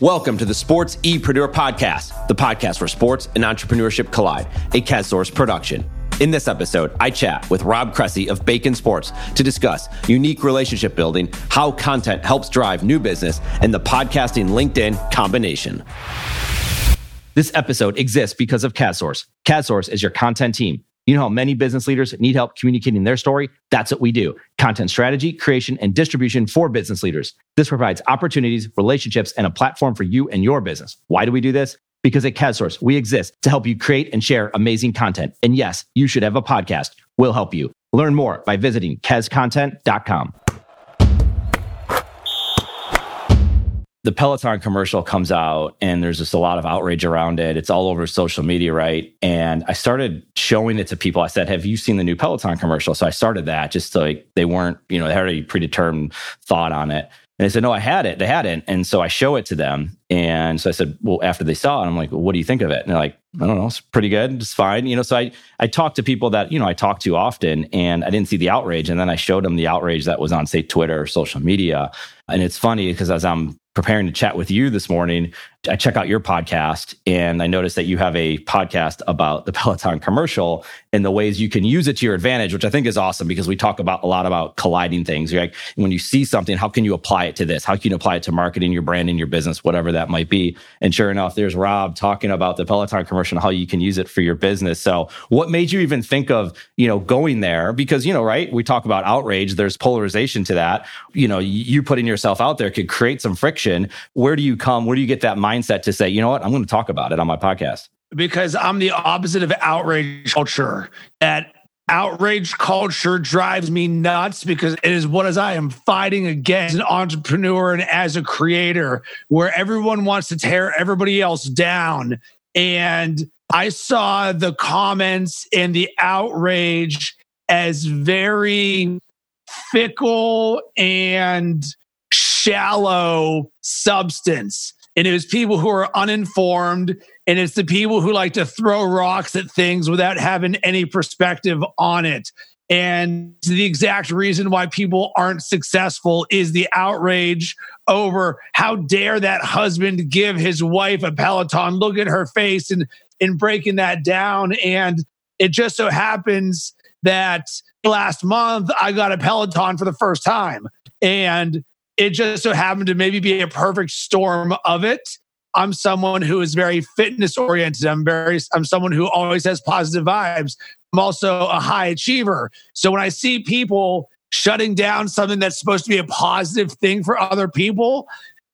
Welcome to the SportsEpreneur Podcast, the podcast where sports and entrepreneurship collide, a KazSource production. In this episode, I chat with Rob Cressy of Bacon Sports to discuss unique relationship building, how content helps drive new business, and the podcasting LinkedIn combination. This episode exists because of KazSource. KazSource is your content team. You know how many business leaders need help communicating their story? That's what we do content strategy, creation, and distribution for business leaders. This provides opportunities, relationships, and a platform for you and your business. Why do we do this? Because at KazSource, we exist to help you create and share amazing content. And yes, you should have a podcast. We'll help you. Learn more by visiting kescontent.com. the Peloton commercial comes out and there's just a lot of outrage around it. It's all over social media, right? And I started showing it to people. I said, Have you seen the new Peloton commercial? So I started that just like they weren't, you know, they had a predetermined thought on it. And they said, No, I had it. They hadn't. And so I show it to them. And so I said, Well, after they saw it, I'm like, well, What do you think of it? And they're like, I don't know, it's pretty good. It's fine. You know, so I, I talked to people that, you know, I talk to often and I didn't see the outrage. And then I showed them the outrage that was on, say, Twitter or social media. And it's funny because as I'm preparing to chat with you this morning, I check out your podcast and I noticed that you have a podcast about the Peloton commercial and the ways you can use it to your advantage, which I think is awesome because we talk about a lot about colliding things. You're like, when you see something, how can you apply it to this? How can you apply it to marketing, your brand, branding, your business, whatever that might be? And sure enough, there's Rob talking about the Peloton commercial and how you can use it for your business. So what made you even think of, you know, going there? Because, you know, right, we talk about outrage, there's polarization to that. You know, you putting yourself out there could create some friction. Where do you come? Where do you get that mindset to say, you know what, I'm going to talk about it on my podcast? Because I'm the opposite of outrage culture. That outrage culture drives me nuts because it is what as I am fighting against as an entrepreneur and as a creator where everyone wants to tear everybody else down. And I saw the comments and the outrage as very fickle and shallow substance. And it was people who are uninformed, and it's the people who like to throw rocks at things without having any perspective on it. And the exact reason why people aren't successful is the outrage over how dare that husband give his wife a Peloton, look at her face and, and breaking that down. And it just so happens that last month I got a Peloton for the first time. And it just so happened to maybe be a perfect storm of it. I'm someone who is very fitness oriented. I'm very, I'm someone who always has positive vibes. I'm also a high achiever. So when I see people shutting down something that's supposed to be a positive thing for other people,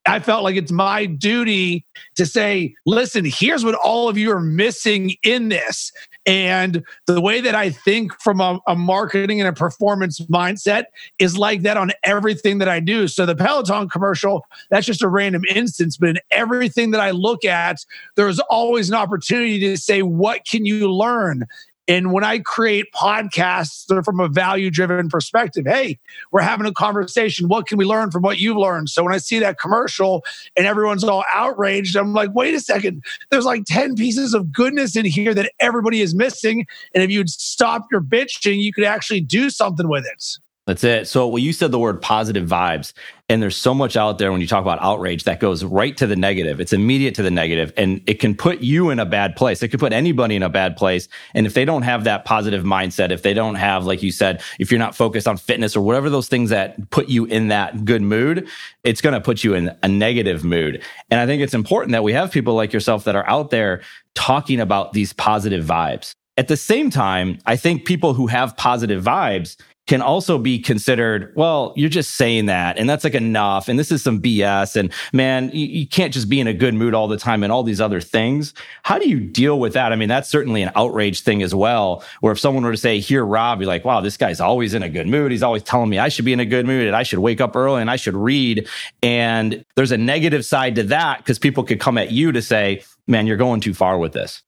I felt like it's my duty to say, listen, here's what all of you are missing in this. And the way that I think from a, a, marketing and a performance mindset is like that on everything that I do. So the Peloton commercial, that's just a random instance, but in everything that I look at, there's always an opportunity to say, what can you learn? And when I create podcasts that are from a value driven perspective, hey, we're having a conversation. What can we learn from what you've learned? So when I see that commercial and everyone's all outraged, I'm like, wait a second. There's like 10 pieces of goodness in here that everybody is missing. And if you'd stop your bitching, you could actually do something with it. That's it. So, well, you said the word positive vibes, and there's so much out there when you talk about outrage that goes right to the negative. It's immediate to the negative, and it can put you in a bad place. It could put anybody in a bad place. And if they don't have that positive mindset, if they don't have, like you said, if you're not focused on fitness or whatever those things that put you in that good mood, it's going to put you in a negative mood. And I think it's important that we have people like yourself that are out there talking about these positive vibes. At the same time, I think people who have positive vibes can also be considered, well, you're just saying that and that's like enough. And this is some BS. And man, you, you, can't just be in a good mood all the time and all these other things. How do you deal with that? I mean, that's certainly an outrage thing as well, where if someone were to say, here, Rob, you're like, wow, this guy's always in a good mood. He's always telling me I should be in a good mood and I should wake up early and I should read. And there's a negative side to that because people could come at you to say, man, you're going too far with this.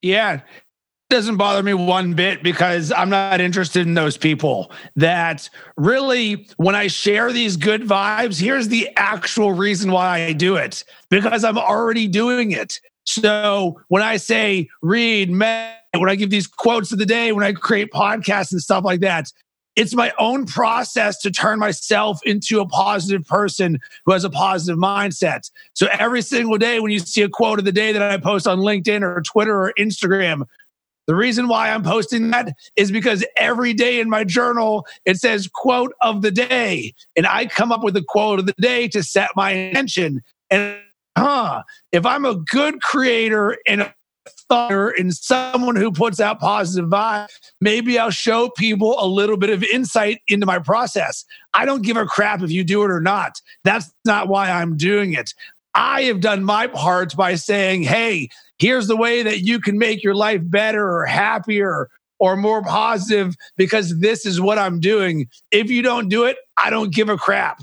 Yeah doesn't bother me one bit because I'm not interested in those people. That really, when I share these good vibes, here's the actual reason why I do it because I'm already doing it. So when I say read, when I give these quotes of the day, when I create podcasts and stuff like that, it's my own process to turn myself into a positive person who has a positive mindset. So every single day when you see a quote of the day that I post on LinkedIn or Twitter or Instagram, the reason why I'm posting that is because every day in my journal, it says quote of the day. And I come up with a quote of the day to set my intention. And huh, if I'm a good creator and a thoughter and someone who puts out positive vibes, maybe I'll show people a little bit of insight into my process. I don't give a crap if you do it or not. That's not why I'm doing it. I have done my part by saying, hey, here's the way that you can make your life better or happier or more positive because this is what I'm doing. If you don't do it, I don't give a crap.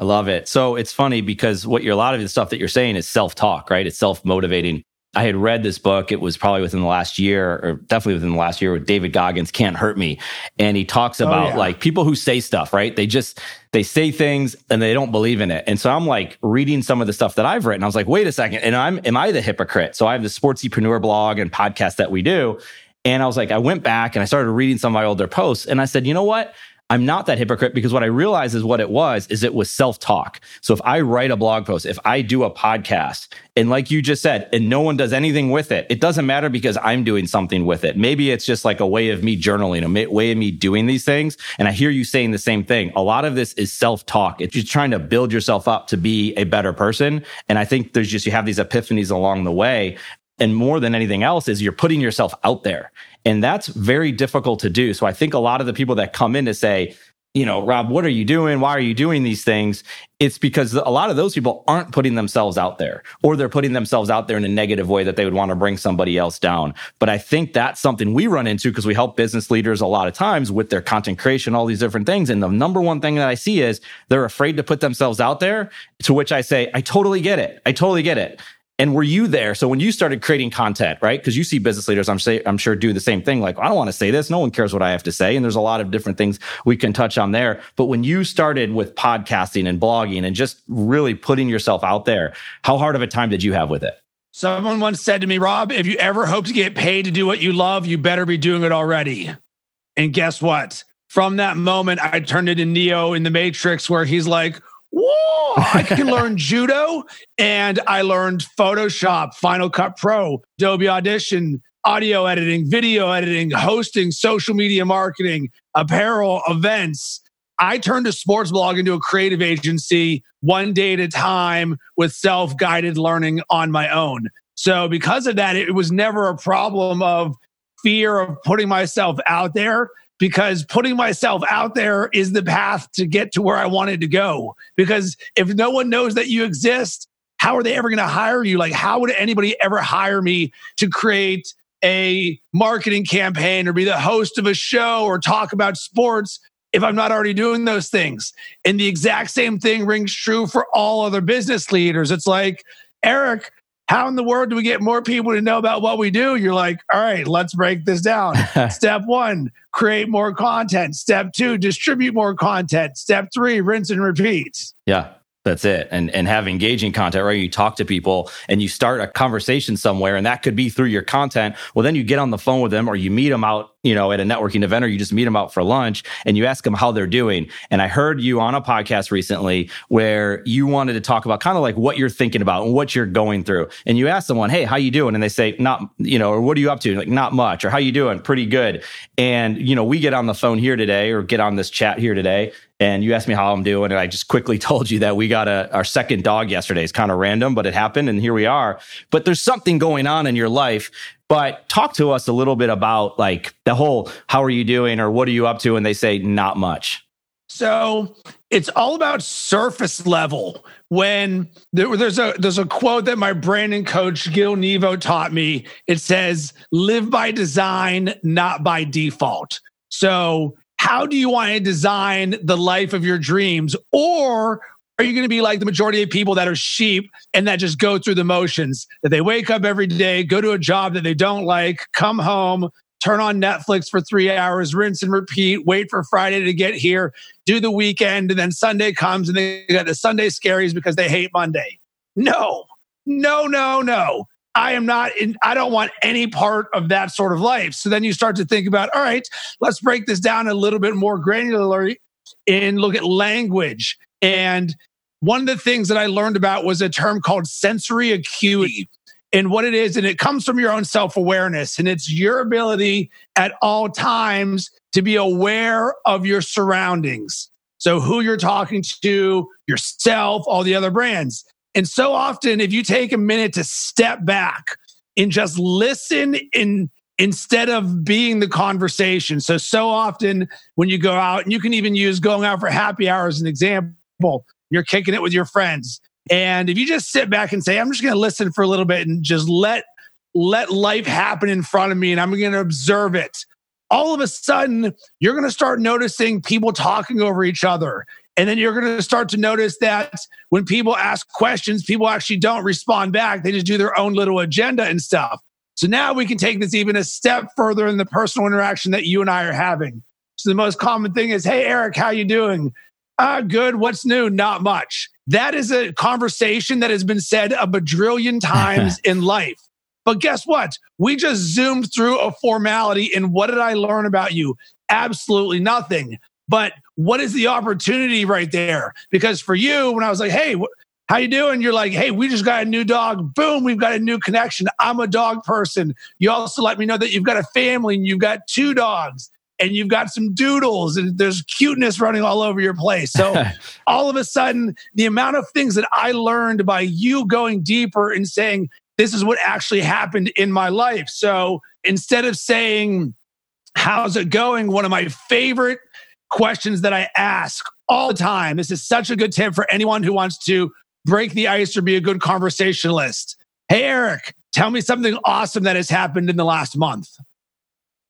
I love it. So it's funny because what you're a lot of the stuff that you're saying is self talk, right? It's self motivating. I had read this book. It was probably within the last year, or definitely within the last year, with David Goggins, "Can't Hurt Me," and he talks oh, about oh, yeah. like people who say stuff, right? They just they say things and they don't believe in it. And so I'm like reading some of the stuff that I've written. I was like, wait a second, and I'm am I the hypocrite? So I have the Sportsepreneur blog and podcast that we do, and I was like, I went back and I started reading some of my older posts, and I said, you know what? I'm not that hypocrite because what I realized is what it was is it was self-talk. So if I write a blog post, if I do a podcast, and like you just said, and no one does anything with it, it doesn't matter because I'm doing something with it. Maybe it's just like a way of me journaling, a way of me doing these things. And I hear you saying the same thing. A lot of this is self-talk. It's just trying to build yourself up to be a better person. And I think there's just you have these epiphanies along the way. And more than anything else is you're putting yourself out there. And that's very difficult to do. So I think a lot of the people that come in to say, you know, Rob, what are you doing? Why are you doing these things? It's because a lot of those people aren't putting themselves out there or they're putting themselves out there in a negative way that they would want to bring somebody else down. But I think that's something we run into because we help business leaders a lot of times with their content creation, all these different things. And the number one thing that I see is they're afraid to put themselves out there, to which I say, I totally get it. I totally get it. And were you there? So when you started creating content, right? Because you see business leaders, I'm say, I'm sure do the same thing. Like, I don't want to say this. No one cares what I have to say. And there's a lot of different things we can touch on there. But when you started with podcasting and blogging and just really putting yourself out there, how hard of a time did you have with it? Someone once said to me, Rob, if you ever hope to get paid to do what you love, you better be doing it already. And guess what? From that moment, I turned into Neo in the Matrix, where he's like, Whoa, I can learn judo and I learned Photoshop, Final Cut Pro, Adobe Audition, audio editing, video editing, hosting, social media marketing, apparel, events. I turned a sports blog into a creative agency one day at a time with self guided learning on my own. So, because of that, it was never a problem of fear of putting myself out there because putting myself out there is the path to get to where I wanted to go. Because if no one knows that you exist, how are they ever going to hire you? Like, how would anybody ever hire me to create a marketing campaign or be the host of a show or talk about sports if I'm not already doing those things? And the exact same thing rings true for all other business leaders. It's like, Eric, how in the world do we get more people to know about what we do? You're like, all right, let's break this down. Step one, create more content. Step two, distribute more content. Step three, rinse and repeat. Yeah. That's it. And and have engaging content, right? You talk to people and you start a conversation somewhere, and that could be through your content. Well, then you get on the phone with them or you meet them out, you know, at a networking event or you just meet them out for lunch and you ask them how they're doing. And I heard you on a podcast recently where you wanted to talk about kind of like what you're thinking about and what you're going through. And you ask someone, Hey, how you doing? And they say, not, you know, or what are you up to? Like, not much. Or how you doing? Pretty good. And, you know, we get on the phone here today or get on this chat here today and you asked me how I'm doing, and I just quickly told you that we got a, our second dog yesterday. It's kind of random, but it happened, and here we are. But there's something going on in your life. But talk to us a little bit about like the whole how are you doing or what are you up to? And they say not much. So it's all about surface level. When there, there's a there's a quote that my branding coach Gil Nevo taught me. It says, "Live by design, not by default." So how do you want to design the life of your dreams? Or are you going to be like the majority of people that are sheep and that just go through the motions? That they wake up every day, go to a job that they don't like, come home, turn on Netflix for three hours, rinse and repeat, wait for Friday to get here, do the weekend, and then Sunday comes and they got the Sunday scaries because they hate Monday. No, no, no, no. I am not in, I don't want any part of that sort of life. So then you start to think about, all right, let's break this down a little bit more granularly and look at language. And one of the things that I learned about was a term called sensory acuity. And what it is, and it comes from your own self awareness, and it's your ability at all times to be aware of your surroundings. So, who you're talking to, yourself, all the other brands. And so often, if you take a minute to step back and just listen in instead of being the conversation. So, so often when you go out, and you can even use going out for happy hour as an example, you're kicking it with your friends. And if you just sit back and say, I'm just going to listen for a little bit and just let, let life happen in front of me and I'm going to observe it. All of a sudden, you're going to start noticing people talking over each other. And then you're going to start to notice that when people ask questions, people actually don't respond back. They just do their own little agenda and stuff. So now we can take this even a step further in the personal interaction that you and I are having. So the most common thing is, "Hey Eric, how you doing?" "Ah, good. What's new?" "Not much." That is a conversation that has been said a bajillion times in life. But guess what? We just zoomed through a formality and what did I learn about you? Absolutely nothing. But what is the opportunity right there? Because for you, when I was like, hey, wh- how you doing? You're like, hey, we just got a new dog. Boom, we've got a new connection. I'm a dog person. You also let me know that you've got a family and you've got two dogs and you've got some doodles and there's cuteness running all over your place. So all of a sudden, the amount of things that I learned by you going deeper and saying, this is what actually happened in my life. So instead of saying, how's it going? One of my favorite questions that I ask all the time. This is such a good tip for anyone who wants to break the ice or be a good conversationalist. Hey, Eric, tell me something awesome that has happened in the last month.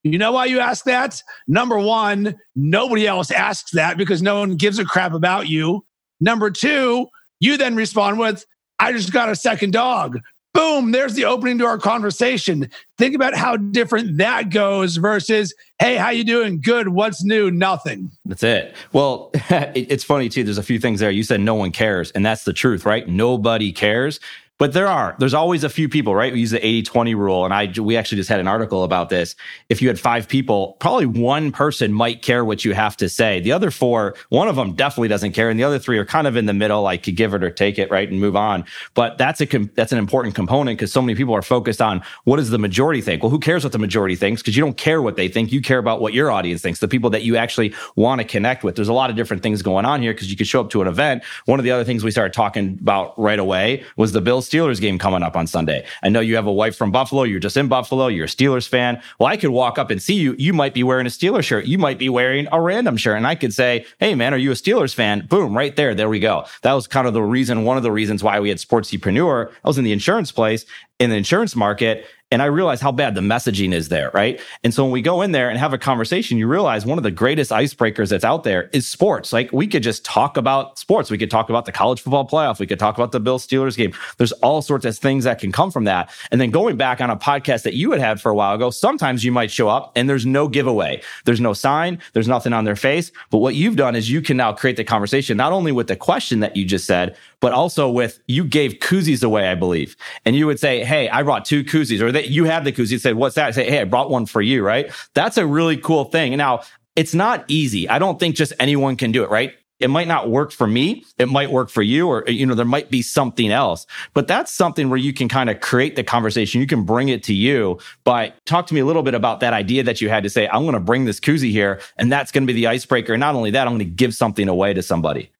You know why you ask that? Number one, nobody else asks that because no one gives a crap about you. Number two, you then respond with, I just got a second dog boom there's the opening to our conversation. Think about how different that goes versus hey how you doing? Good what's new? Nothing. That's it. Well it's funny too. There's a few things there. You said no one cares and that's the truth right? Nobody cares but there are, there's always a few people, right? We use the 80 20 rule. And I, we actually just had an article about this. If you had five people, probably one person might care what you have to say. The other four, one of them definitely doesn't care. And the other three are kind of in the middle, like to give it or take it, right? And move on. But that's a, that's an important component because so many people are focused on what does the majority think? Well, who cares what the majority thinks? Because you don't care what they think. You care about what your audience thinks, the people that you actually want to connect with. There's a lot of different things going on here because you could show up to an event. One of the other things we started talking about right away was the Bills Steelers game coming up on Sunday. I know you have a wife from Buffalo. You're just in Buffalo. You're a Steelers fan. Well, I could walk up and see you. You might be wearing a Steelers shirt. You might be wearing a random shirt. And I could say, Hey, man, are you a Steelers fan? Boom, right there. There we go. That was kind of the reason, one of the reasons why we had Sportsepreneur. I was in the insurance place in the insurance market and I realize how bad the messaging is there, right? And so when we go in there and have a conversation, you realize one of the greatest icebreakers that's out there is sports. Like we could just talk about sports. We could talk about the college football playoff. We could talk about the Bill Steelers game. There's all sorts of things that can come from that. And then going back on a podcast that you had had for a while ago, sometimes you might show up and there's no giveaway. There's no sign. There's nothing on their face. But what you've done is you can now create the conversation, not only with the question that you just said, but also with you gave koozies away, I believe. And you would say, Hey, I brought two koozies or that you had the koozie. Say, what's that? Say, Hey, I brought one for you, right? That's a really cool thing. Now it's not easy. I don't think just anyone can do it, right? It might not work for me. It might work for you or, you know, there might be something else, but that's something where you can kind of create the conversation. You can bring it to you, but talk to me a little bit about that idea that you had to say, I'm going to bring this koozie here and that's going to be the icebreaker. And not only that, I'm going to give something away to somebody.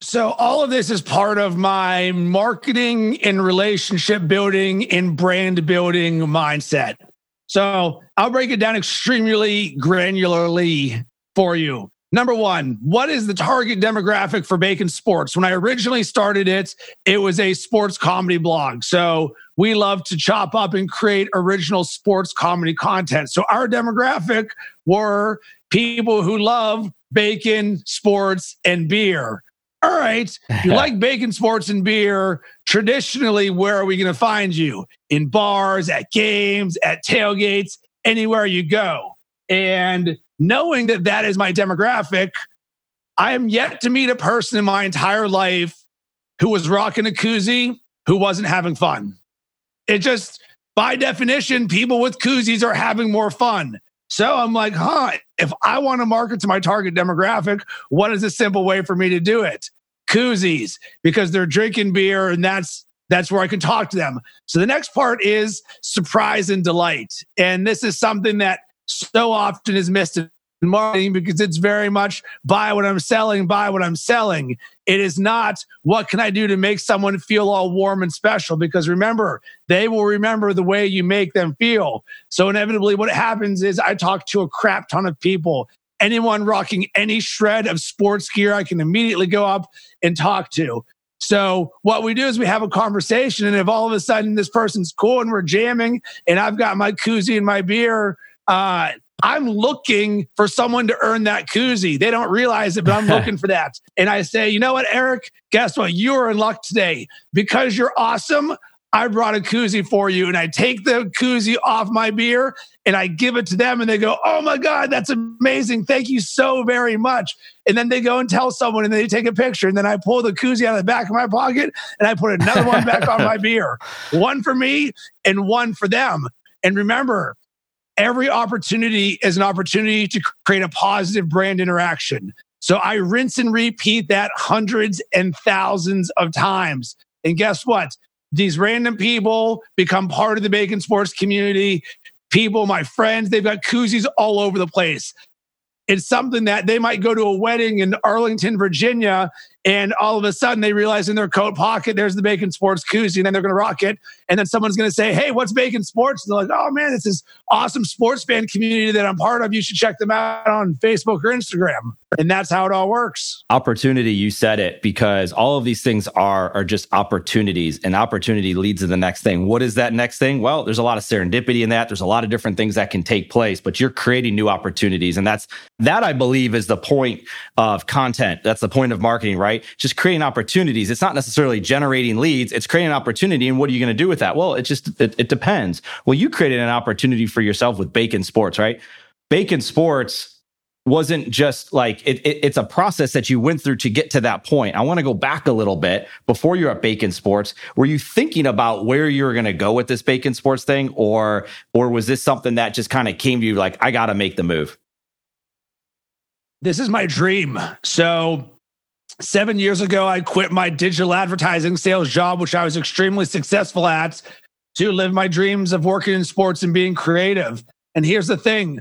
So, all of this is part of my marketing and relationship building and brand building mindset. So, I'll break it down extremely granularly for you. Number one, what is the target demographic for Bacon Sports? When I originally started it, it was a sports comedy blog. So, we love to chop up and create original sports comedy content. So, our demographic were people who love bacon, sports, and beer all right, if you like bacon, sports, and beer. Traditionally, where are we going to find you? In bars, at games, at tailgates, anywhere you go. And knowing that that is my demographic, I am yet to meet a person in my entire life who was rocking a koozie who wasn't having fun. It just, by definition, people with koozies are having more fun. So I'm like, huh, if I want to market to my target demographic, what is a simple way for me to do it? Koozies, because they're drinking beer and that's that's where I can talk to them. So the next part is surprise and delight. And this is something that so often is missed marketing because it's very much buy what I'm selling, buy what I'm selling. It is not what can I do to make someone feel all warm and special because remember, they will remember the way you make them feel. So inevitably what happens is I talk to a crap ton of people. Anyone rocking any shred of sports gear, I can immediately go up and talk to. So what we do is we have a conversation, and if all of a sudden this person's cool and we're jamming, and I've got my koozie and my beer, uh, I'm looking for someone to earn that koozie. They don't realize it, but I'm looking for that. And I say, you know what, Eric? Guess what? You are in luck today because you're awesome. I brought a koozie for you. And I take the koozie off my beer and I give it to them and they go, Oh my God, that's amazing. Thank you so very much. And then they go and tell someone and they take a picture. And then I pull the koozie out of the back of my pocket and I put another one back on my beer. One for me and one for them. And remember, every opportunity is an opportunity to create a positive brand interaction. So I rinse and repeat that hundreds and thousands of times. And guess what? These random people become part of the bacon sports community. People, my friends, they've got koozies all over the place. It's something that they might go to a wedding in Arlington, Virginia, and all of a sudden they realize in their coat pocket there's the Bacon Sports koozie, and then they're going to rock it. And then someone's going to say, "Hey, what's Bacon Sports?" And they're like, "Oh man, it's this awesome sports fan community that I'm part of. You should check them out on Facebook or Instagram." And that's how it all works. Opportunity, you said it, because all of these things are are just opportunities, and opportunity leads to the next thing. What is that next thing? Well, there's a lot of serendipity in that. There's a lot of different things that can take place, but you're creating new opportunities, and that's that I believe is the point of content. That's the point of marketing, right? right? Just creating opportunities. It's not necessarily generating leads. It's creating an opportunity. And what are you going to do with that? Well, it just, it, it depends. Well, you created an opportunity for yourself with Bacon Sports, right? Bacon Sports wasn't just like it, it, it's a process that you went through to get to that point. I want to go back a little bit before you're at Bacon Sports. Were you thinking about where you were going to go with this Bacon Sports thing, or or was this something that just kind of came to you like I got to make the move? This is my dream. So Seven years ago, I quit my digital advertising sales job, which I was extremely successful at, to live my dreams of working in sports and being creative. And here's the thing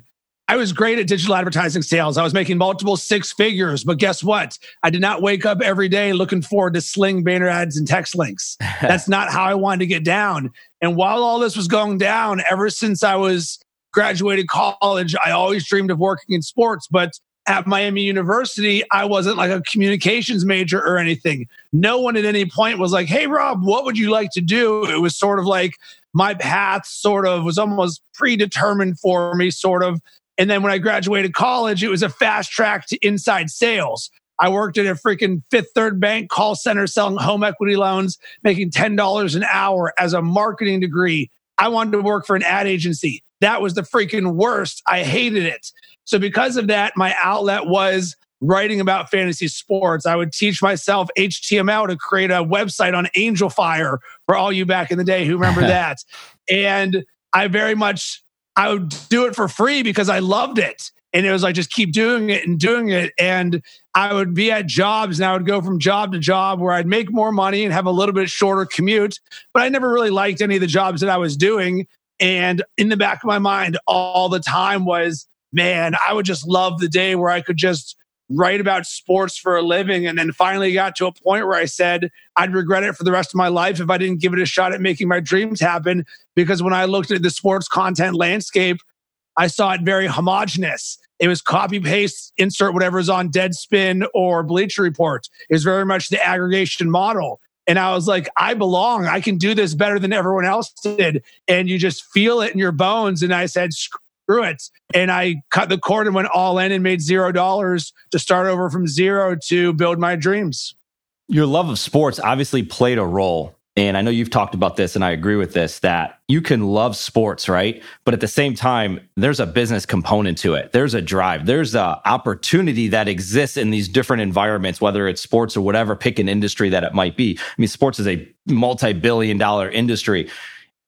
I was great at digital advertising sales. I was making multiple six figures, but guess what? I did not wake up every day looking forward to sling banner ads and text links. That's not how I wanted to get down. And while all this was going down, ever since I was graduated college, I always dreamed of working in sports, but at Miami University, I wasn't like a communications major or anything. No one at any point was like, Hey, Rob, what would you like to do? It was sort of like my path sort of was almost predetermined for me, sort of. And then when I graduated college, it was a fast track to inside sales. I worked at a freaking fifth third bank call center selling home equity loans, making $10 an hour as a marketing degree. I wanted to work for an ad agency. That was the freaking worst. I hated it. So because of that, my outlet was writing about fantasy sports. I would teach myself HTML to create a website on Angelfire for all you back in the day who remember that. And I very much I would do it for free because I loved it. And it was like just keep doing it and doing it. And I would be at jobs and I would go from job to job where I'd make more money and have a little bit shorter commute. But I never really liked any of the jobs that I was doing. And in the back of my mind all the time was man, I would just love the day where I could just write about sports for a living. And then finally got to a point where I said I'd regret it for the rest of my life if I didn't give it a shot at making my dreams happen. Because when I looked at the sports content landscape, I saw it very homogenous. It was copy paste, insert whatever's on Deadspin or Bleacher Report. It was very much the aggregation model. And I was like, I belong. I can do this better than everyone else did. And you just feel it in your bones. And I said, screw it. And I cut the cord and went all in and made zero dollars to start over from zero to build my dreams. Your love of sports obviously played a role. And I know you've talked about this, and I agree with this that you can love sports, right? But at the same time, there's a business component to it. There's a drive. There's a opportunity that exists in these different environments, whether it's sports or whatever, pick an industry that it might be. I mean, sports is a multi billion dollar industry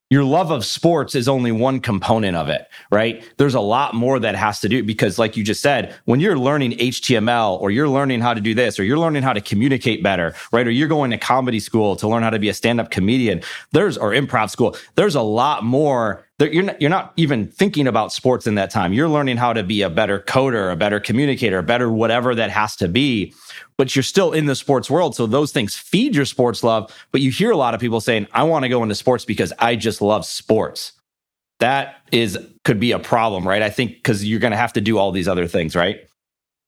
your love of sports is only one component of it, right? There's a lot more that has to do because like you just said, when you're learning HTML or you're learning how to do this or you're learning how to communicate better, right? Or you're going to comedy school to learn how to be a stand-up comedian, there's or improv school, there's a lot more That you're not, you're not even thinking about sports in that time. You're learning how to be a better coder, a better communicator, a better whatever that has to be. But you're still in the sports world. So those things feed your sports love. But you hear a lot of people saying, I want to go into sports because I just love sports. That is, could be a problem, right? I think because you're going to have to do all these other things, right?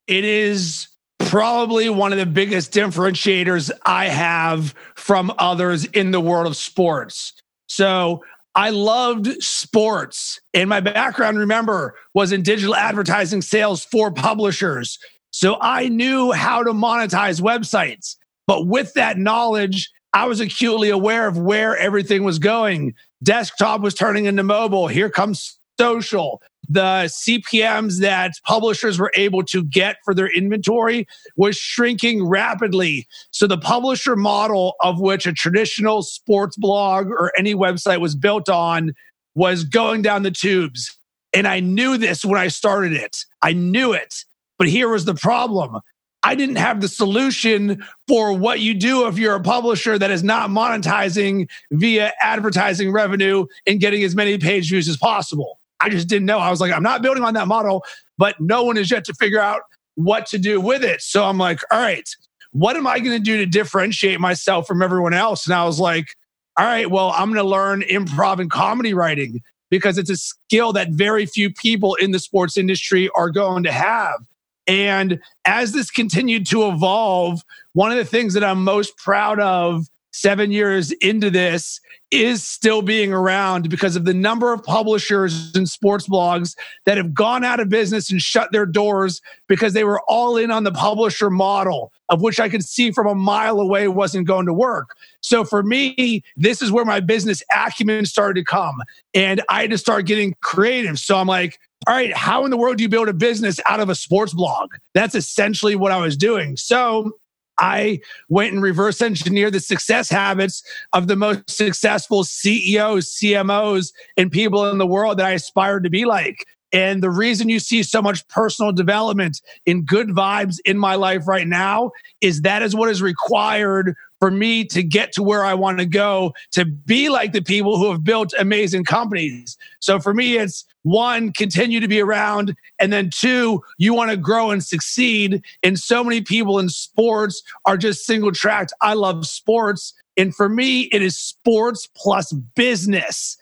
It is probably one of the biggest differentiators I have from others in the world of sports. So I loved sports. And my background, remember, was in digital advertising sales for publishers. So I knew how to monetize websites. But with that knowledge, I was acutely aware of where everything was going. Desktop was turning into mobile. Here comes social the CPMs that publishers were able to get for their inventory was shrinking rapidly. So the publisher model of which a traditional sports blog or any website was built on was going down the tubes. And I knew this when I started it. I knew it. But here was the problem. I didn't have the solution for what you do if you're a publisher that is not monetizing via advertising revenue and getting as many page views as possible. I just didn't know. I was like, I'm not building on that model, but no one has yet to figure out what to do with it. So I'm like, all right, what am I going to do to differentiate myself from everyone else? And I was like, all right, well, I'm going to learn improv and comedy writing because it's a skill that very few people in the sports industry are going to have. And as this continued to evolve, one of the things that I'm most proud of seven years into this is still being around because of the number of publishers and sports blogs that have gone out of business and shut their doors because they were all in on the publisher model, of which I could see from a mile away wasn't going to work. So for me, this is where my business acumen started to come. And I had to start getting creative. So I'm like, all right, how in the world do you build a business out of a sports blog? That's essentially what I was doing. So I went and reverse engineered the success habits of the most successful CEOs, CMOs, and people in the world that I aspired to be like. And the reason you see so much personal development in good vibes in my life right now is that is what is required for me to get to where I want to go to be like the people who have built amazing companies. So for me, it's one, continue to be around. And then two, you want to grow and succeed. And so many people in sports are just single tracked. I love sports. And for me, it is sports plus business.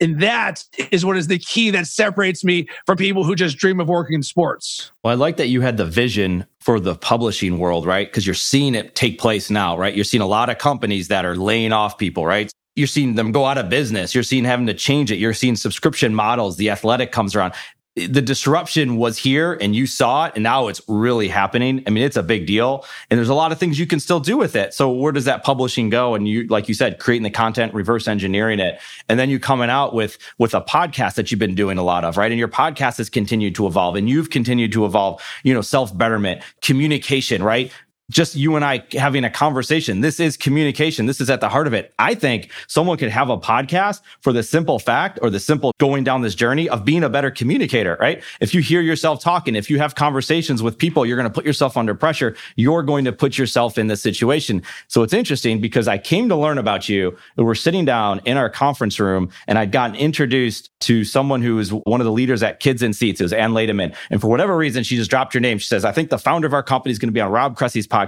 And that is what is the key that separates me from people who just dream of working in sports. Well, I like that you had the vision for the publishing world, right? Because you're seeing it take place now, right? You're seeing a lot of companies that are laying off people, right? You're seeing them go out of business. You're seeing having to change it. You're seeing subscription models. The athletic comes around the disruption was here and you saw it and now it's really happening. I mean, it's a big deal and there's a lot of things you can still do with it. So where does that publishing go? And you, like you said, creating the content, reverse engineering it. And then you coming out with, with a podcast that you've been doing a lot of, right? And your podcast has continued to evolve and you've continued to evolve, you know, self betterment, communication, right? Just you and I having a conversation. This is communication. This is at the heart of it. I think someone could have a podcast for the simple fact or the simple going down this journey of being a better communicator, right? If you hear yourself talking, if you have conversations with people, you're going to put yourself under pressure. You're going to put yourself in this situation. So it's interesting because I came to learn about you. We're sitting down in our conference room and I'd gotten introduced to someone who was one of the leaders at Kids in Seats. It was Ann Lademann. And for whatever reason, she just dropped your name. She says, I think the founder of our company is going to be on Rob Cressy's podcast.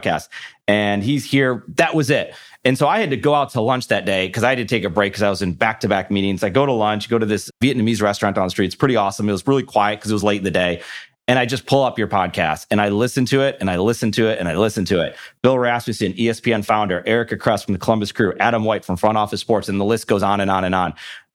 And he's here. That was it. And so I had to go out to lunch that day because I had to take a break because I was in back to back meetings. I go to lunch, go to this Vietnamese restaurant down the street. It's pretty awesome. It was really quiet because it was late in the day. And I just pull up your podcast and I listen to it and I listen to it and I listen to it. Bill Rasmussen, ESPN founder, Erica Kress from the Columbus Crew, Adam White from Front Office Sports, and the list goes on and on and on.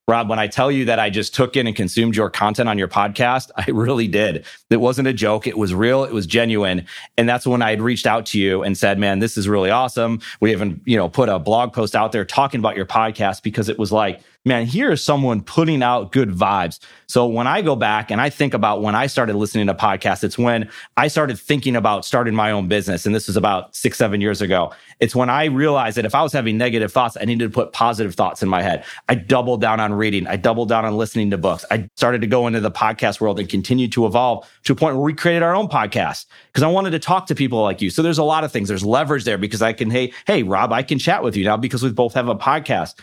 Rob, when I tell you that I just took in and consumed your content on your podcast, I really did. It wasn't a joke. It was real. It was genuine. And that's when I had reached out to you and said, man, this is really awesome. We even, you know, put a blog post out there talking about your podcast because it was like, man, here is someone putting out good vibes. So when I go back and I think about when I started listening to podcasts, it's when I started thinking about starting my own business. And this was about six, seven years ago. It's when I realized that if I was having negative thoughts, I needed to put positive thoughts in my head. I doubled down on reading. I doubled down on listening to books. I started to go into the podcast world and continue to evolve to a point where we created our own podcast because I wanted to talk to people like you. So there's a lot of things. There's leverage there because I can, hey, hey, Rob, I can chat with you now because we both have a podcast.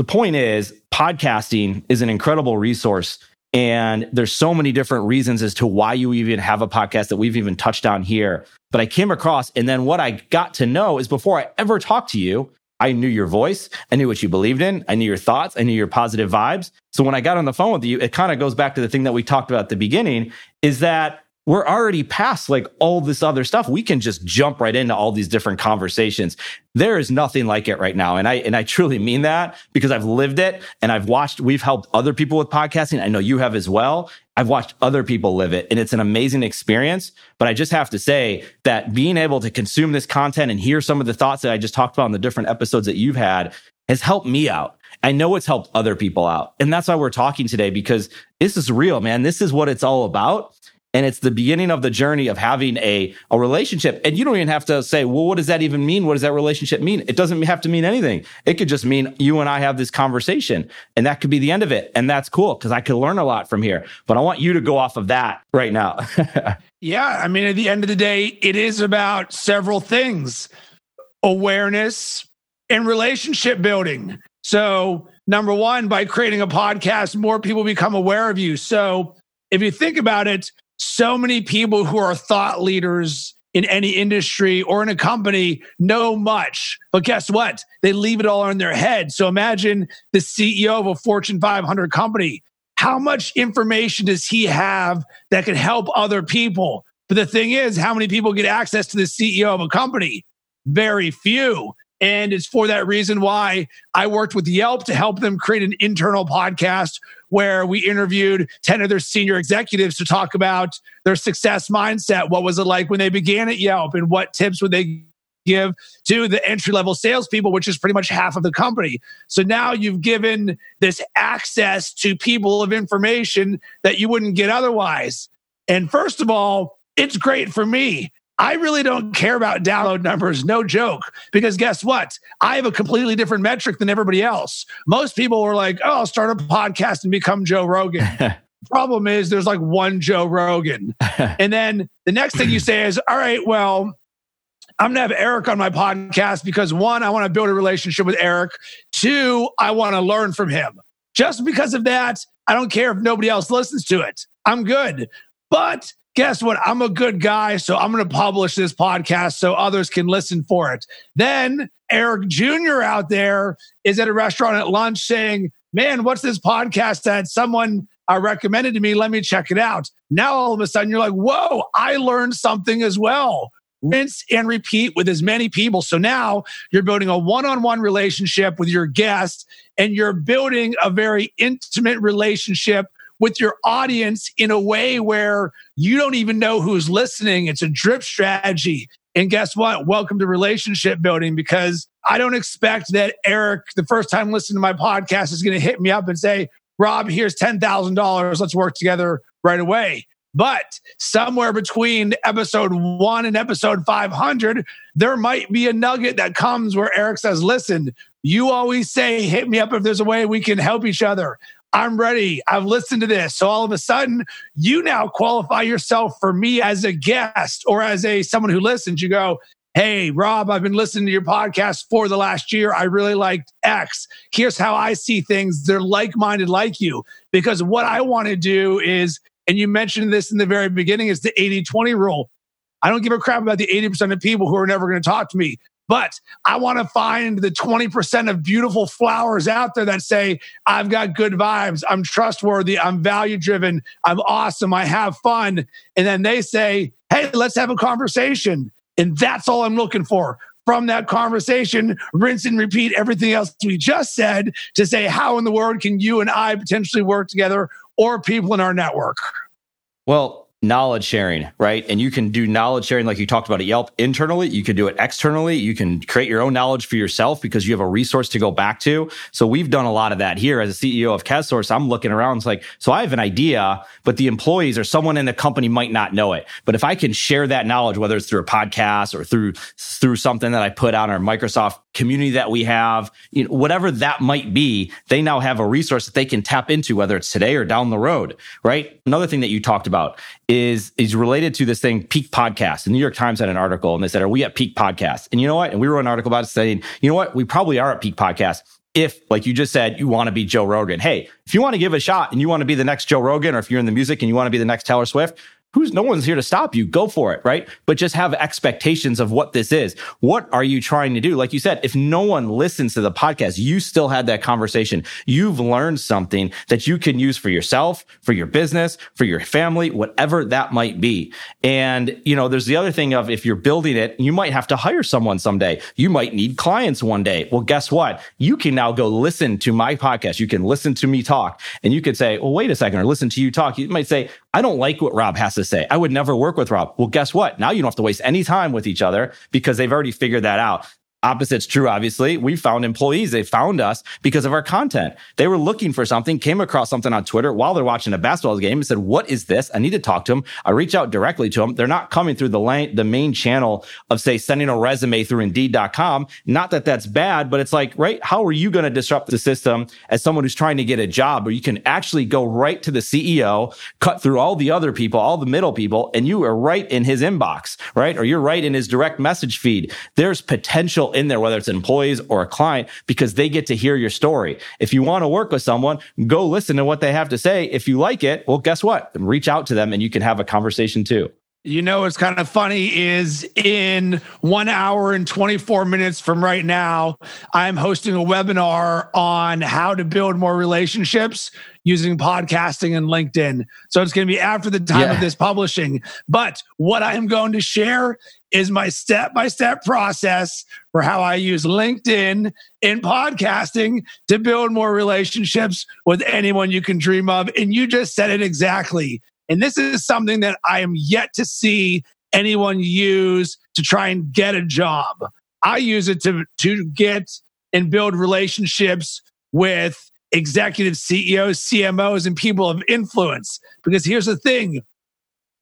The point is, podcasting is an incredible resource. And there's so many different reasons as to why you even have a podcast that we've even touched on here. But I came across, and then what I got to know is before I ever talked to you, I knew your voice. I knew what you believed in. I knew your thoughts. I knew your positive vibes. So when I got on the phone with you, it kind of goes back to the thing that we talked about at the beginning is that we're already past like all this other stuff. We can just jump right into all these different conversations. There is nothing like it right now. And I, and I truly mean that because I've lived it and I've watched, we've helped other people with podcasting. I know you have as well. I've watched other people live it and it's an amazing experience. But I just have to say that being able to consume this content and hear some of the thoughts that I just talked about in the different episodes that you've had has helped me out. I know it's helped other people out. And that's why we're talking today because this is real, man. This is what it's all about and it's the beginning of the journey of having a, a relationship. And you don't even have to say, well, what does that even mean? What does that relationship mean? It doesn't have to mean anything. It could just mean you and I have this conversation and that could be the end of it. And that's cool because I could learn a lot from here. But I want you to go off of that right now. yeah. I mean, at the end of the day, it is about several things awareness and relationship building. So, number one, by creating a podcast, more people become aware of you. So, if you think about it, so many people who are thought leaders in any industry or in a company know much. But guess what? They leave it all in their head. So imagine the CEO of a Fortune 500 company. How much information does he have that could help other people? But the thing is, how many people get access to the CEO of a company? Very few. And it's for that reason why I worked with Yelp to help them create an internal podcast where we interviewed 10 of their senior executives to talk about their success mindset. What was it like when they began at Yelp and what tips would they give to the entry level salespeople, which is pretty much half of the company. So now you've given this access to people of information that you wouldn't get otherwise. And first of all, it's great for me I really don't care about download numbers, no joke, because guess what? I have a completely different metric than everybody else. Most people are like, oh, I'll start a podcast and become Joe Rogan. Problem is, there's like one Joe Rogan. and then the next thing you say is, all right, well, I'm going to have Eric on my podcast because one, I want to build a relationship with Eric. Two, I want to learn from him. Just because of that, I don't care if nobody else listens to it. I'm good. But guess what? I'm a good guy, so I'm going to publish this podcast so others can listen for it. Then Eric Jr. out there is at a restaurant at lunch saying, Man, what's this podcast that someone uh, recommended to me? Let me check it out. Now, all of a sudden, you're like, Whoa, I learned something as well. Rinse and repeat with as many people. So now you're building a one on one relationship with your guest and you're building a very intimate relationship with your audience in a way where you don't even know who's listening. It's a drip strategy. And guess what? Welcome to relationship building because I don't expect that Eric, the first time listening to my podcast, is going to hit me up and say, Rob, here's $10,000. Let's work together right away. But somewhere between episode one and episode 500, there might be a nugget that comes where Eric says, Listen, you always say, hit me up if there's a way we can help each other. I'm ready. I've listened to this. So all of a sudden, you now qualify yourself for me as a guest or as a someone who listens. You go, Hey, Rob, I've been listening to your podcast for the last year. I really liked X. Here's how I see things. They're like minded like you. Because what I want to do is, and you mentioned this in the very beginning, is the 80 20 rule. I don't give a crap about the 80% of people who are never going to talk to me. But I want to find the 20% of beautiful flowers out there that say, I've got good vibes, I'm trustworthy, I'm value driven, I'm awesome, I have fun. And then they say, hey, let's have a conversation. And that's all I'm looking for from that conversation, rinse and repeat everything else we just said to say, how in the world can you and I potentially work together or people in our network? Well, knowledge sharing, right? And you can do knowledge sharing like you talked about at Yelp internally. You can do it externally. You can create your own knowledge for yourself because you have a resource to go back to. So we've done a lot of that here as a CEO of KazSource. I'm looking around. It's like, so I have an idea, but the employees or someone in the company might not know it. But if I can share that knowledge, whether it's through a podcast or through, through something that I put on our Microsoft community that we have, you know, whatever that might be, they now have a resource that they can tap into, whether it's today or down the road, right? Another thing that you talked about is is related to this thing, peak podcast. The New York Times had an article and they said, Are we at peak podcast? And you know what? And we wrote an article about it saying, you know what, we probably are at peak podcast. If, like you just said, you want to be Joe Rogan. Hey, if you want to give a shot and you want to be the next Joe Rogan, or if you're in the music and you want to be the next Taylor Swift, who's no one's here to stop you. Go for it, right? But just have expectations of what this is. What are you trying to do? Like you said, if no one listens to the podcast, you still had that conversation. You've learned something that you can use for yourself, for your business, for your family, whatever that might be. And, you know, there's the other thing of if you're building it, you might have to hire someone someday. You might need clients one day. Well, guess what? You can now go listen to my podcast. You can listen to me talk and you could say, well, wait a second, or listen to you talk. You might say, I don't like what Rob has to say. I would never work with Rob. Well, guess what? Now you don't have to waste any time with each other because they've already figured that out. Opposite's true, obviously. We found employees. They found us because of our content. They were looking for something, came across something on Twitter while they're watching a basketball game and said, what is this? I need to talk to them. I reach out directly to them. They're not coming through the the main channel of say sending a resume through indeed.com. Not that that's bad, but it's like, right? How are you going to disrupt the system as someone who's trying to get a job where you can actually go right to the CEO, cut through all the other people, all the middle people, and you are right in his inbox, right? Or you're right in his direct message feed. There's potential in there, whether it's employees or a client, because they get to hear your story. If you want to work with someone, go listen to what they have to say. If you like it, well, guess what? Reach out to them and you can have a conversation too. You know what's kind of funny is in one hour and 24 minutes from right now, I'm hosting a webinar on how to build more relationships using podcasting and LinkedIn. So it's going to be after the time yeah. of this publishing. But what I'm going to share is my step by step process for how I use LinkedIn in podcasting to build more relationships with anyone you can dream of. And you just said it exactly. And this is something that I am yet to see anyone use to try and get a job. I use it to, to get and build relationships with executive CEOs, CMOs, and people of influence. Because here's the thing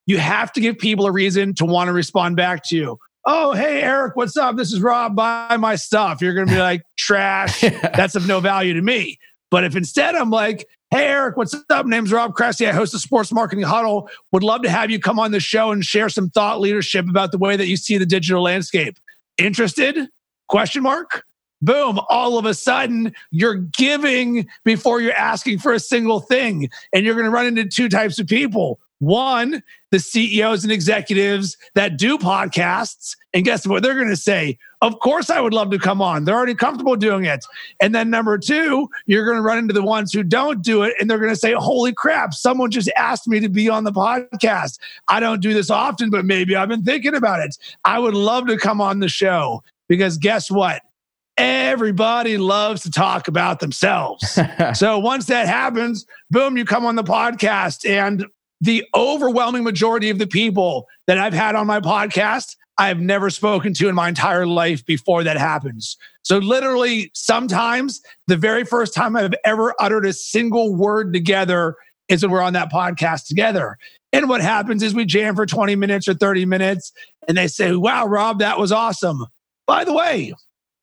you have to give people a reason to want to respond back to you. Oh, hey, Eric, what's up? This is Rob. Buy my stuff. You're going to be like, trash. That's of no value to me. But if instead I'm like, Hey, Eric, what's up? My Name's Rob Cressy. I host the Sports Marketing Huddle. Would love to have you come on the show and share some thought leadership about the way that you see the digital landscape. Interested? Question mark. Boom. All of a sudden, you're giving before you're asking for a single thing. And you're going to run into two types of people. One, the CEOs and executives that do podcasts. And guess what? They're going to say, Of course, I would love to come on. They're already comfortable doing it. And then number two, you're going to run into the ones who don't do it. And they're going to say, Holy crap, someone just asked me to be on the podcast. I don't do this often, but maybe I've been thinking about it. I would love to come on the show because guess what? everybody loves to talk about themselves. so once that happens, boom, you come on the podcast. And the overwhelming majority of the people that I've had on my podcast, I've never spoken to in my entire life before that happens. So, literally, sometimes the very first time I've ever uttered a single word together is when we're on that podcast together. And what happens is we jam for 20 minutes or 30 minutes, and they say, Wow, Rob, that was awesome. By the way,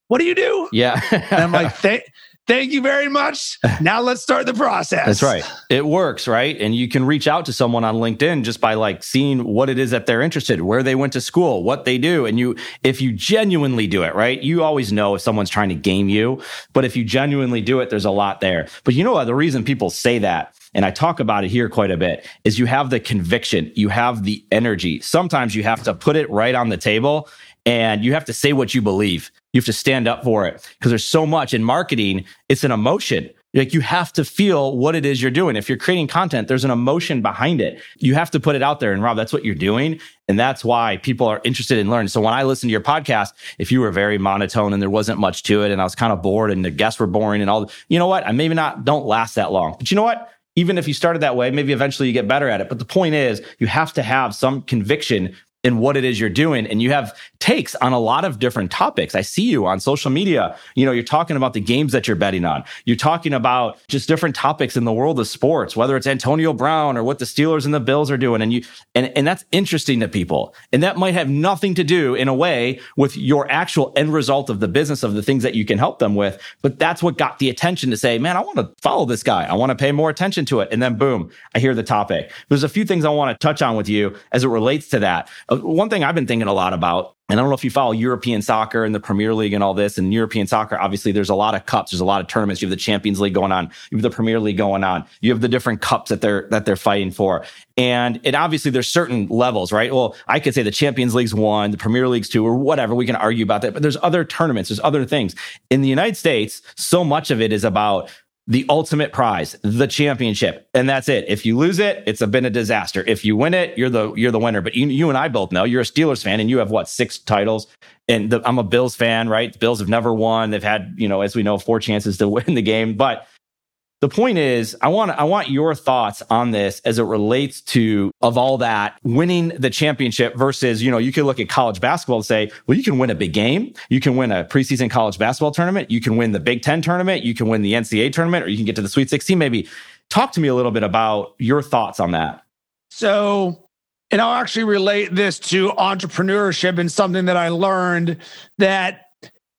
what do you do? Yeah. and I'm like, Thank you very much. Now let's start the process. That's right. It works, right? And you can reach out to someone on LinkedIn just by like seeing what it is that they're interested, where they went to school, what they do. And you, if you genuinely do it, right? You always know if someone's trying to game you, but if you genuinely do it, there's a lot there. But you know what? The reason people say that and I talk about it here quite a bit, is you have the conviction, you have the energy. Sometimes you have to put it right on the table and you have to say what you believe. You have to stand up for it because there's so much in marketing. It's an emotion. Like you have to feel what it is you're doing. If you're creating content, there's an emotion behind it. You have to put it out there. And Rob, that's what you're doing. And that's why people are interested in learning. So when I listen to your podcast, if you were very monotone and there wasn't much to it and I was kind of bored and the guests were boring and all, you know what? I maybe not don't last that long, but you know what? even if you started that way, maybe eventually you get better at it. But the point is, you have to have some conviction in what it is you're doing. And you have takes on a lot of different topics. I see you on social media. You know, you're talking about the games that you're betting on. You're talking about just different topics in the world of sports, whether it's Antonio Brown or what the Steelers and the Bills are doing. And you, and, and that's interesting to people. And that might have nothing to do in a way with your actual end result of the business of the things that you can help them with. But that's what got the attention to say, man, I want to follow this guy. I want to pay more attention to it. And then boom, I hear the topic. There's a few things I want to touch on with you as it relates to that. One thing I've been thinking a lot about and I don't know if you follow European soccer and the Premier League and all this. And European soccer, obviously, there's a lot of cups. There's a lot of tournaments. You have the Champions League going on. You have the Premier League going on. You have the different cups that they're that they're fighting for. And it obviously there's certain levels, right? Well, I could say the Champions League's one, the Premier League's two, or whatever. We can argue about that. But there's other tournaments. There's other things. In the United States, so much of it is about the ultimate prize, the championship. And that's it. If you lose it, it's a, been a disaster. If you win it, you're the, you're the winner. But you, you and I both know you're a Steelers fan and you have what, six titles? And the, I'm a Bills fan, right? The Bills have never won. They've had, you know, as we know, four chances to win the game. But the point is, I want I want your thoughts on this as it relates to of all that winning the championship versus you know you can look at college basketball and say, well, you can win a big game, you can win a preseason college basketball tournament, you can win the Big Ten tournament, you can win the NCAA tournament, or you can get to the Sweet 16. Maybe talk to me a little bit about your thoughts on that. So and I'll actually relate this to entrepreneurship and something that I learned that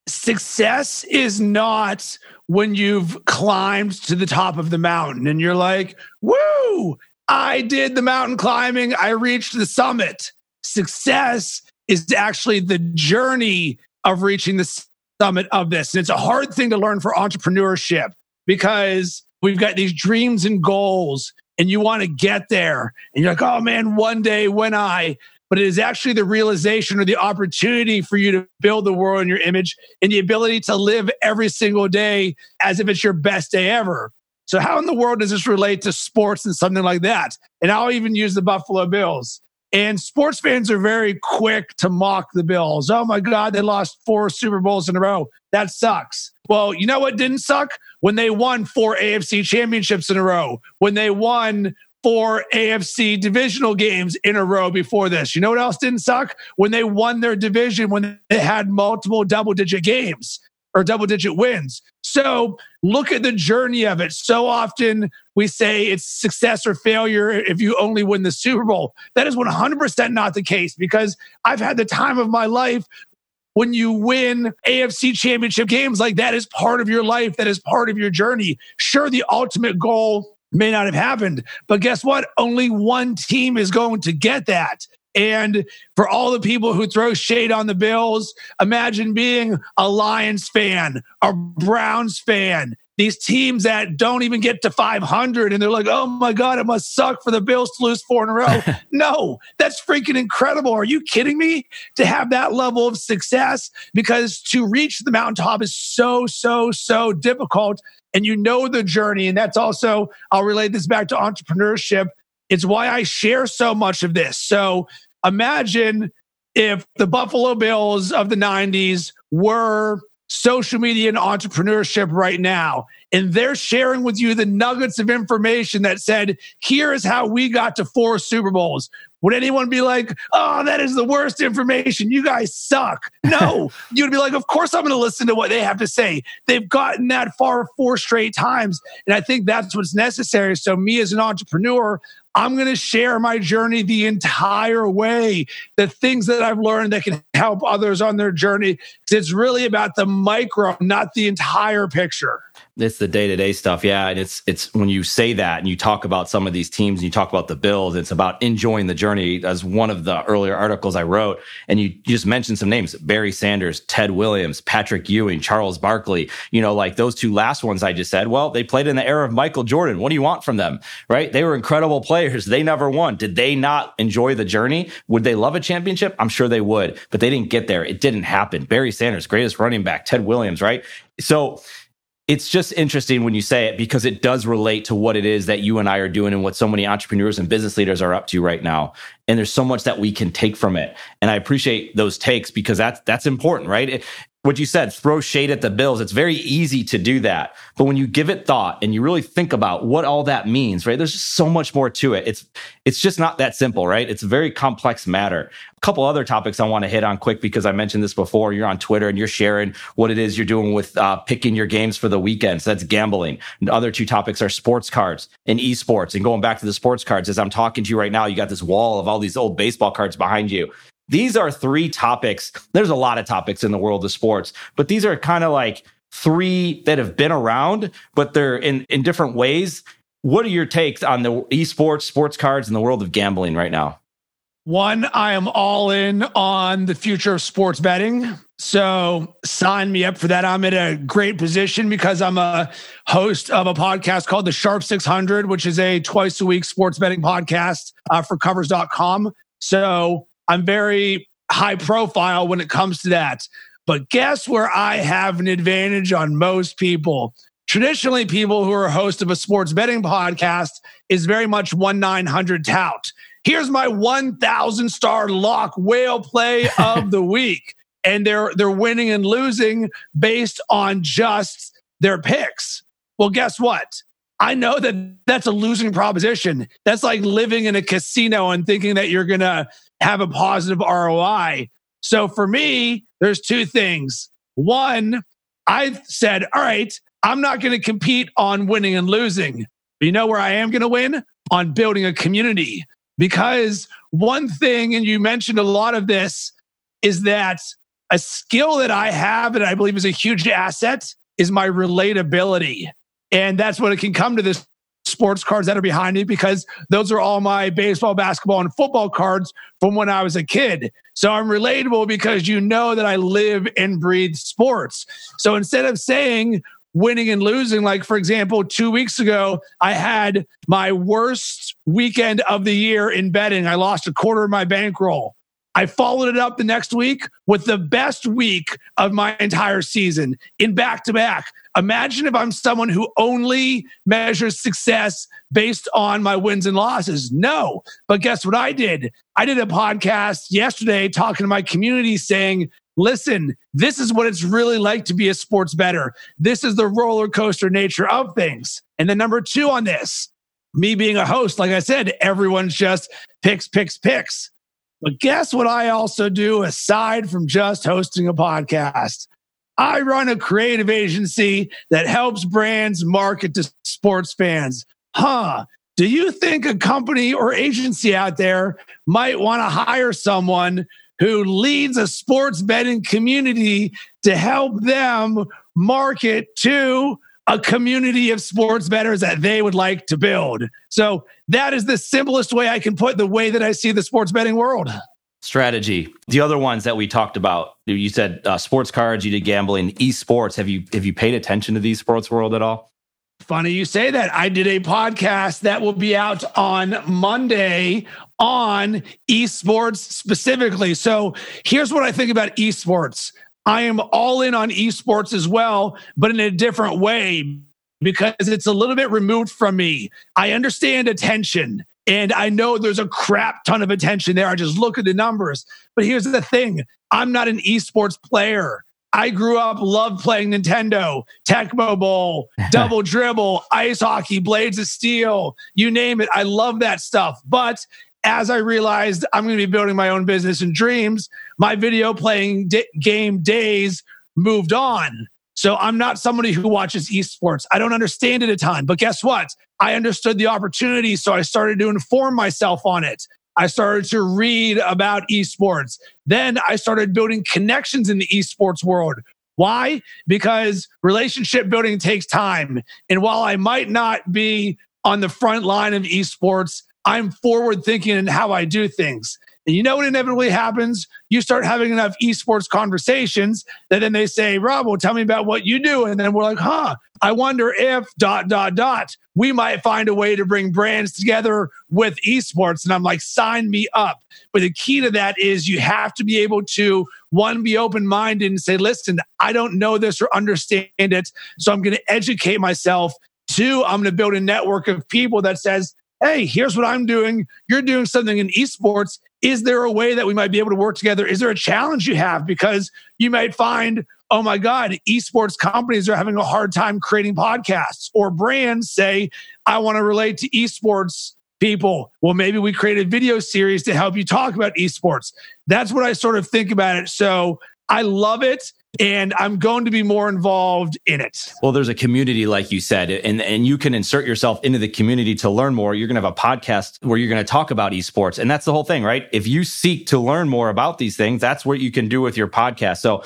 success is not when you've climbed to the top of the mountain and you're like, woo, I did the mountain climbing, I reached the summit. Success is actually the journey of reaching the summit of this. And it's a hard thing to learn for entrepreneurship because we've got these dreams and goals and you want to get there. And you're like, oh man, one day when I, but it is actually the realization or the opportunity for you to build the world in your image and the ability to live every single day as if it's your best day ever. So, how in the world does this relate to sports and something like that? And I'll even use the Buffalo Bills. And sports fans are very quick to mock the Bills. Oh my God, they lost four Super Bowls in a row. That sucks. Well, you know what didn't suck? When they won four AFC championships in a row, when they won four AFC divisional games in a row before this. You know what else didn't suck? When they won their division, when they had multiple double digit games or double digit wins. So look at the journey of it. So often we say it's success or failure if you only win the Super Bowl. That is 100% not the case because I've had the time of my life when you win AFC championship games like that is part of your life, that is part of your journey. Sure, the ultimate goal may not have happened. But guess what? Only one team is going to get that. And for all the people who throw shade on the Bills, imagine being a Lions fan, a Browns fan, these teams that don't even get to 500 and they're like, oh my God, it must suck for the Bills to lose four in a row. no, that's freaking incredible. Are you kidding me? To have that level of success because to reach the mountaintop is so, so, so difficult and you know the journey. And that's also, I'll relate this back to entrepreneurship. It's why I share so much of this. So imagine if the Buffalo Bills of the 90s were social media and entrepreneurship right now. And they're sharing with you the nuggets of information that said, here is how we got to four Super Bowls. Would anyone be like, oh, that is the worst information? You guys suck. No, you'd be like, of course I'm going to listen to what they have to say. They've gotten that far four straight times. And I think that's what's necessary. So, me as an entrepreneur, I'm going to share my journey the entire way, the things that I've learned that can help others on their journey. It's really about the micro, not the entire picture. It's the day to day stuff, yeah. And it's it's when you say that and you talk about some of these teams and you talk about the Bills, it's about enjoying the journey. As one of the earlier articles I wrote, and you, you just mentioned some names: Barry Sanders, Ted Williams, Patrick Ewing, Charles Barkley. You know, like those two last ones I just said. Well, they played in the era of Michael Jordan. What do you want from them, right? They were incredible players. They never won. Did they not enjoy the journey? Would they love a championship? I'm sure they would, but they didn't get there. It didn't happen. Barry Sanders, greatest running back. Ted Williams, right? So it's just interesting when you say it because it does relate to what it is that you and I are doing and what so many entrepreneurs and business leaders are up to right now. And there's so much that we can take from it. And I appreciate those takes because that's that's important, right? It, what you said, throw shade at the Bills. It's very easy to do that. But when you give it thought and you really think about what all that means, right? There's just so much more to it. It's it's just not that simple, right? It's a very complex matter. A couple other topics I want to hit on quick because I mentioned this before. You're on Twitter and you're sharing what it is you're doing with uh, picking your games for the weekend. So that's gambling. The other two topics are sports cards and esports. And going back to the sports cards, as I'm talking to you right now, you got this wall of all these old baseball cards behind you. These are three topics. There's a lot of topics in the world of sports, but these are kind of like three that have been around, but they're in, in different ways. What are your takes on the esports, sports cards, and the world of gambling right now? One, I am all in on the future of sports betting. So sign me up for that. I'm in a great position because I'm a host of a podcast called The Sharp 600, which is a twice a week sports betting podcast uh, for covers.com. So I'm very high profile when it comes to that. But guess where I have an advantage on most people? Traditionally, people who are host of a sports betting podcast is very much one 900 tout. Here's my 1,000 star lock whale play of the week. And they're, they're winning and losing based on just their picks. Well, guess what? I know that that's a losing proposition. That's like living in a casino and thinking that you're going to have a positive ROI. So for me, there's two things. One, I said, all right, I'm not going to compete on winning and losing. You know where I am going to win? On building a community. Because one thing, and you mentioned a lot of this, is that a skill that I have and I believe is a huge asset is my relatability. And that's what it can come to this sports cards that are behind me because those are all my baseball, basketball, and football cards from when I was a kid. So I'm relatable because you know that I live and breathe sports. So instead of saying winning and losing, like for example, two weeks ago, I had my worst weekend of the year in betting. I lost a quarter of my bankroll. I followed it up the next week with the best week of my entire season in back to back. Imagine if I'm someone who only measures success based on my wins and losses. No. But guess what I did? I did a podcast yesterday talking to my community saying, listen, this is what it's really like to be a sports bettor. This is the roller coaster nature of things. And then number two on this, me being a host, like I said, everyone's just picks, picks, picks. But guess what I also do aside from just hosting a podcast? I run a creative agency that helps brands market to sports fans. Huh. Do you think a company or agency out there might want to hire someone who leads a sports betting community to help them market to a community of sports bettors that they would like to build. So that is the simplest way I can put the way that I see the sports betting world. Strategy. The other ones that we talked about, you said uh, sports cards, you did gambling, esports. Have you have you paid attention to the sports world at all? Funny you say that. I did a podcast that will be out on Monday on esports specifically. So here's what I think about esports. I am all in on esports as well, but in a different way because it's a little bit removed from me. I understand attention and I know there's a crap ton of attention there. I just look at the numbers. But here's the thing I'm not an esports player. I grew up, loved playing Nintendo, Tecmo Bowl, Double Dribble, Ice Hockey, Blades of Steel, you name it. I love that stuff. But as I realized I'm going to be building my own business and dreams, my video playing d- game days moved on. So I'm not somebody who watches esports. I don't understand it a ton, but guess what? I understood the opportunity. So I started to inform myself on it. I started to read about esports. Then I started building connections in the esports world. Why? Because relationship building takes time. And while I might not be on the front line of esports, I'm forward thinking in how I do things. And you know what inevitably happens? You start having enough esports conversations that then they say, Rob, well, tell me about what you do. And then we're like, huh, I wonder if dot, dot, dot, we might find a way to bring brands together with esports. And I'm like, sign me up. But the key to that is you have to be able to, one, be open minded and say, listen, I don't know this or understand it. So I'm going to educate myself. Two, I'm going to build a network of people that says, hey, here's what I'm doing. You're doing something in esports. Is there a way that we might be able to work together? Is there a challenge you have? Because you might find oh my God, esports companies are having a hard time creating podcasts, or brands say, I want to relate to esports people. Well, maybe we create a video series to help you talk about esports. That's what I sort of think about it. So I love it and I'm going to be more involved in it. Well, there's a community, like you said, and, and you can insert yourself into the community to learn more. You're going to have a podcast where you're going to talk about esports. And that's the whole thing, right? If you seek to learn more about these things, that's what you can do with your podcast. So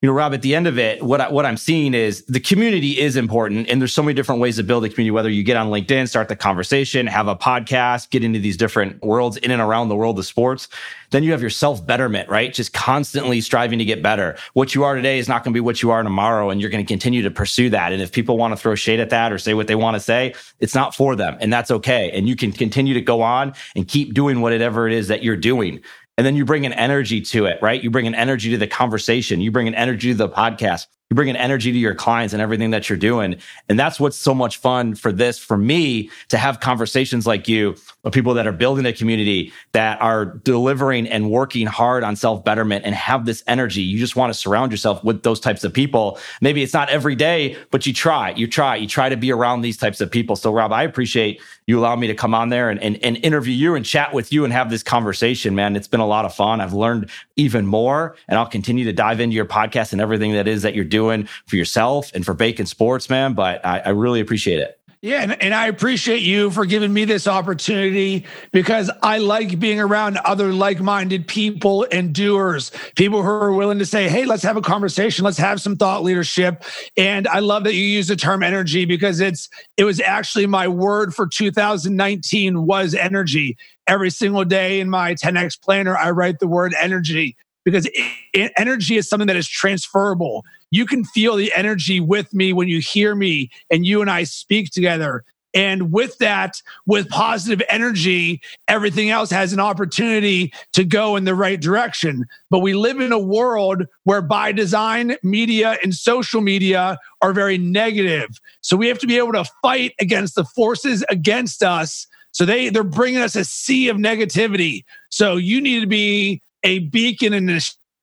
you know, Rob, at the end of it, what I, what I'm seeing is the community is important, and there's so many different ways to build a community. Whether you get on LinkedIn, start the conversation, have a podcast, get into these different worlds in and around the world of sports, then you have your self betterment, right? Just constantly striving to get better. What you are today is not going to be what you are tomorrow, and you're going to continue to pursue that. And if people want to throw shade at that or say what they want to say, it's not for them, and that's okay. And you can continue to go on and keep doing whatever it is that you're doing. And then you bring an energy to it, right? You bring an energy to the conversation. You bring an energy to the podcast you bring an energy to your clients and everything that you're doing. And that's what's so much fun for this, for me to have conversations like you with people that are building a community that are delivering and working hard on self betterment and have this energy. You just want to surround yourself with those types of people. Maybe it's not every day, but you try, you try, you try to be around these types of people. So Rob, I appreciate you allow me to come on there and, and, and interview you and chat with you and have this conversation, man. It's been a lot of fun. I've learned even more and I'll continue to dive into your podcast and everything that is that you're doing for yourself and for Bacon Sports, man. But I, I really appreciate it. Yeah, and, and, I appreciate you for giving me this opportunity because I like being around other like minded people and doers, people who are willing to say, hey, let's have a conversation, let's have some thought leadership. And I love that you use the term energy because it's it was actually my word for 2019 was energy. Every single day in my 10x planner, I write the word energy because it, energy is something that is transferable. You can feel the energy with me when you hear me and you and I speak together. And with that, with positive energy, everything else has an opportunity to go in the right direction. But we live in a world where, by design, media and social media are very negative. So we have to be able to fight against the forces against us. So they, they're bringing us a sea of negativity. So you need to be a beacon and a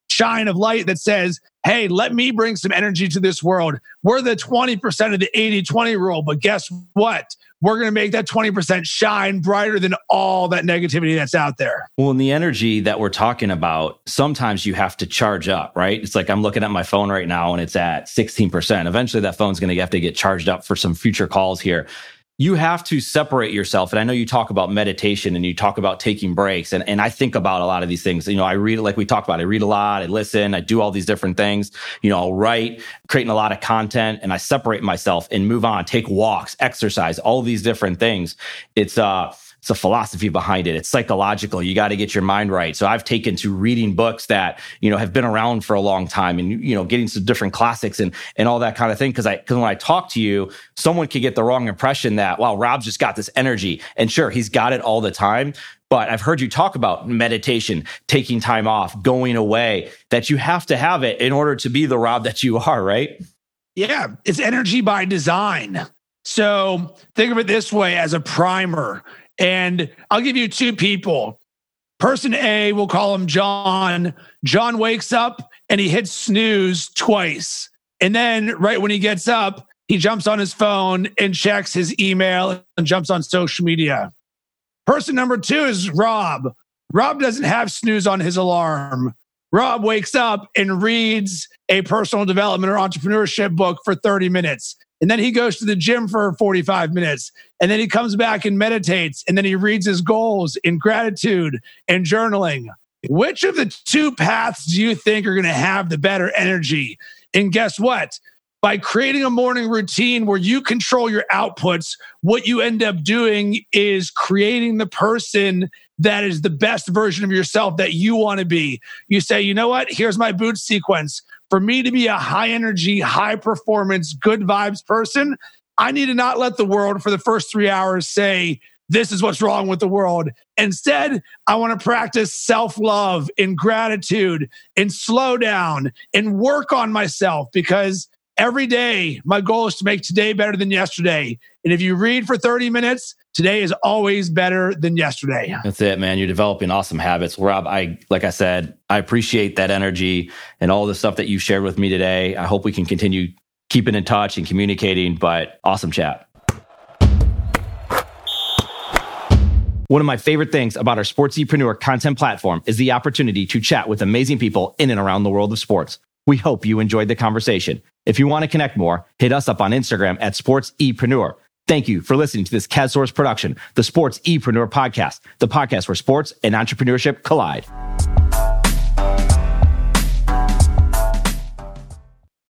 shine of light that says, hey, let me bring some energy to this world. We're the 20% of the 80 20 rule, but guess what? We're going to make that 20% shine brighter than all that negativity that's out there. Well, in the energy that we're talking about, sometimes you have to charge up, right? It's like I'm looking at my phone right now and it's at 16%. Eventually, that phone's going to have to get charged up for some future calls here you have to separate yourself. And I know you talk about meditation and you talk about taking breaks. And, and I think about a lot of these things. You know, I read, like we talked about, I read a lot, I listen, I do all these different things. You know, I'll write, creating a lot of content and I separate myself and move on, take walks, exercise, all these different things. It's, uh, it's a philosophy behind it. It's psychological. You got to get your mind right. So I've taken to reading books that, you know, have been around for a long time and, you know, getting some different classics and, and all that kind of thing. Cause I, cause when I talk to you, someone could get the wrong impression that, wow, Rob's just got this energy. And sure, he's got it all the time. But I've heard you talk about meditation, taking time off, going away, that you have to have it in order to be the Rob that you are, right? Yeah, it's energy by design. So think of it this way as a primer. And I'll give you two people. Person A, we'll call him John. John wakes up and he hits snooze twice. And then, right when he gets up, he jumps on his phone and checks his email and jumps on social media. Person number two is Rob. Rob doesn't have snooze on his alarm. Rob wakes up and reads a personal development or entrepreneurship book for 30 minutes. And then he goes to the gym for 45 minutes. And then he comes back and meditates. And then he reads his goals in gratitude and journaling. Which of the two paths do you think are going to have the better energy? And guess what? By creating a morning routine where you control your outputs, what you end up doing is creating the person that is the best version of yourself that you want to be. You say, you know what? Here's my boot sequence for me to be a high energy, high performance, good vibes person, I need to not let the world for the first three hours say, this is what's wrong with the world. Instead, I want to practice self love and gratitude and slow down and work on myself because every day, my goal is to make today better than yesterday. And if you read for 30 minutes, today is always better than yesterday. That's it, man. You're developing awesome habits. Rob, I like I said, I appreciate that energy and all the stuff that you shared with me today. I hope we can continue keeping in touch and communicating, but awesome chat. One of my favorite things about our SportsEpreneur content platform is the opportunity to chat with amazing people in and around the world of sports. We hope you enjoyed the conversation. If you want to connect more, hit us up on Instagram at sportsepreneur. Thank you for listening to this KazSource production, the SportsEpreneur podcast, the podcast where sports and entrepreneurship collide.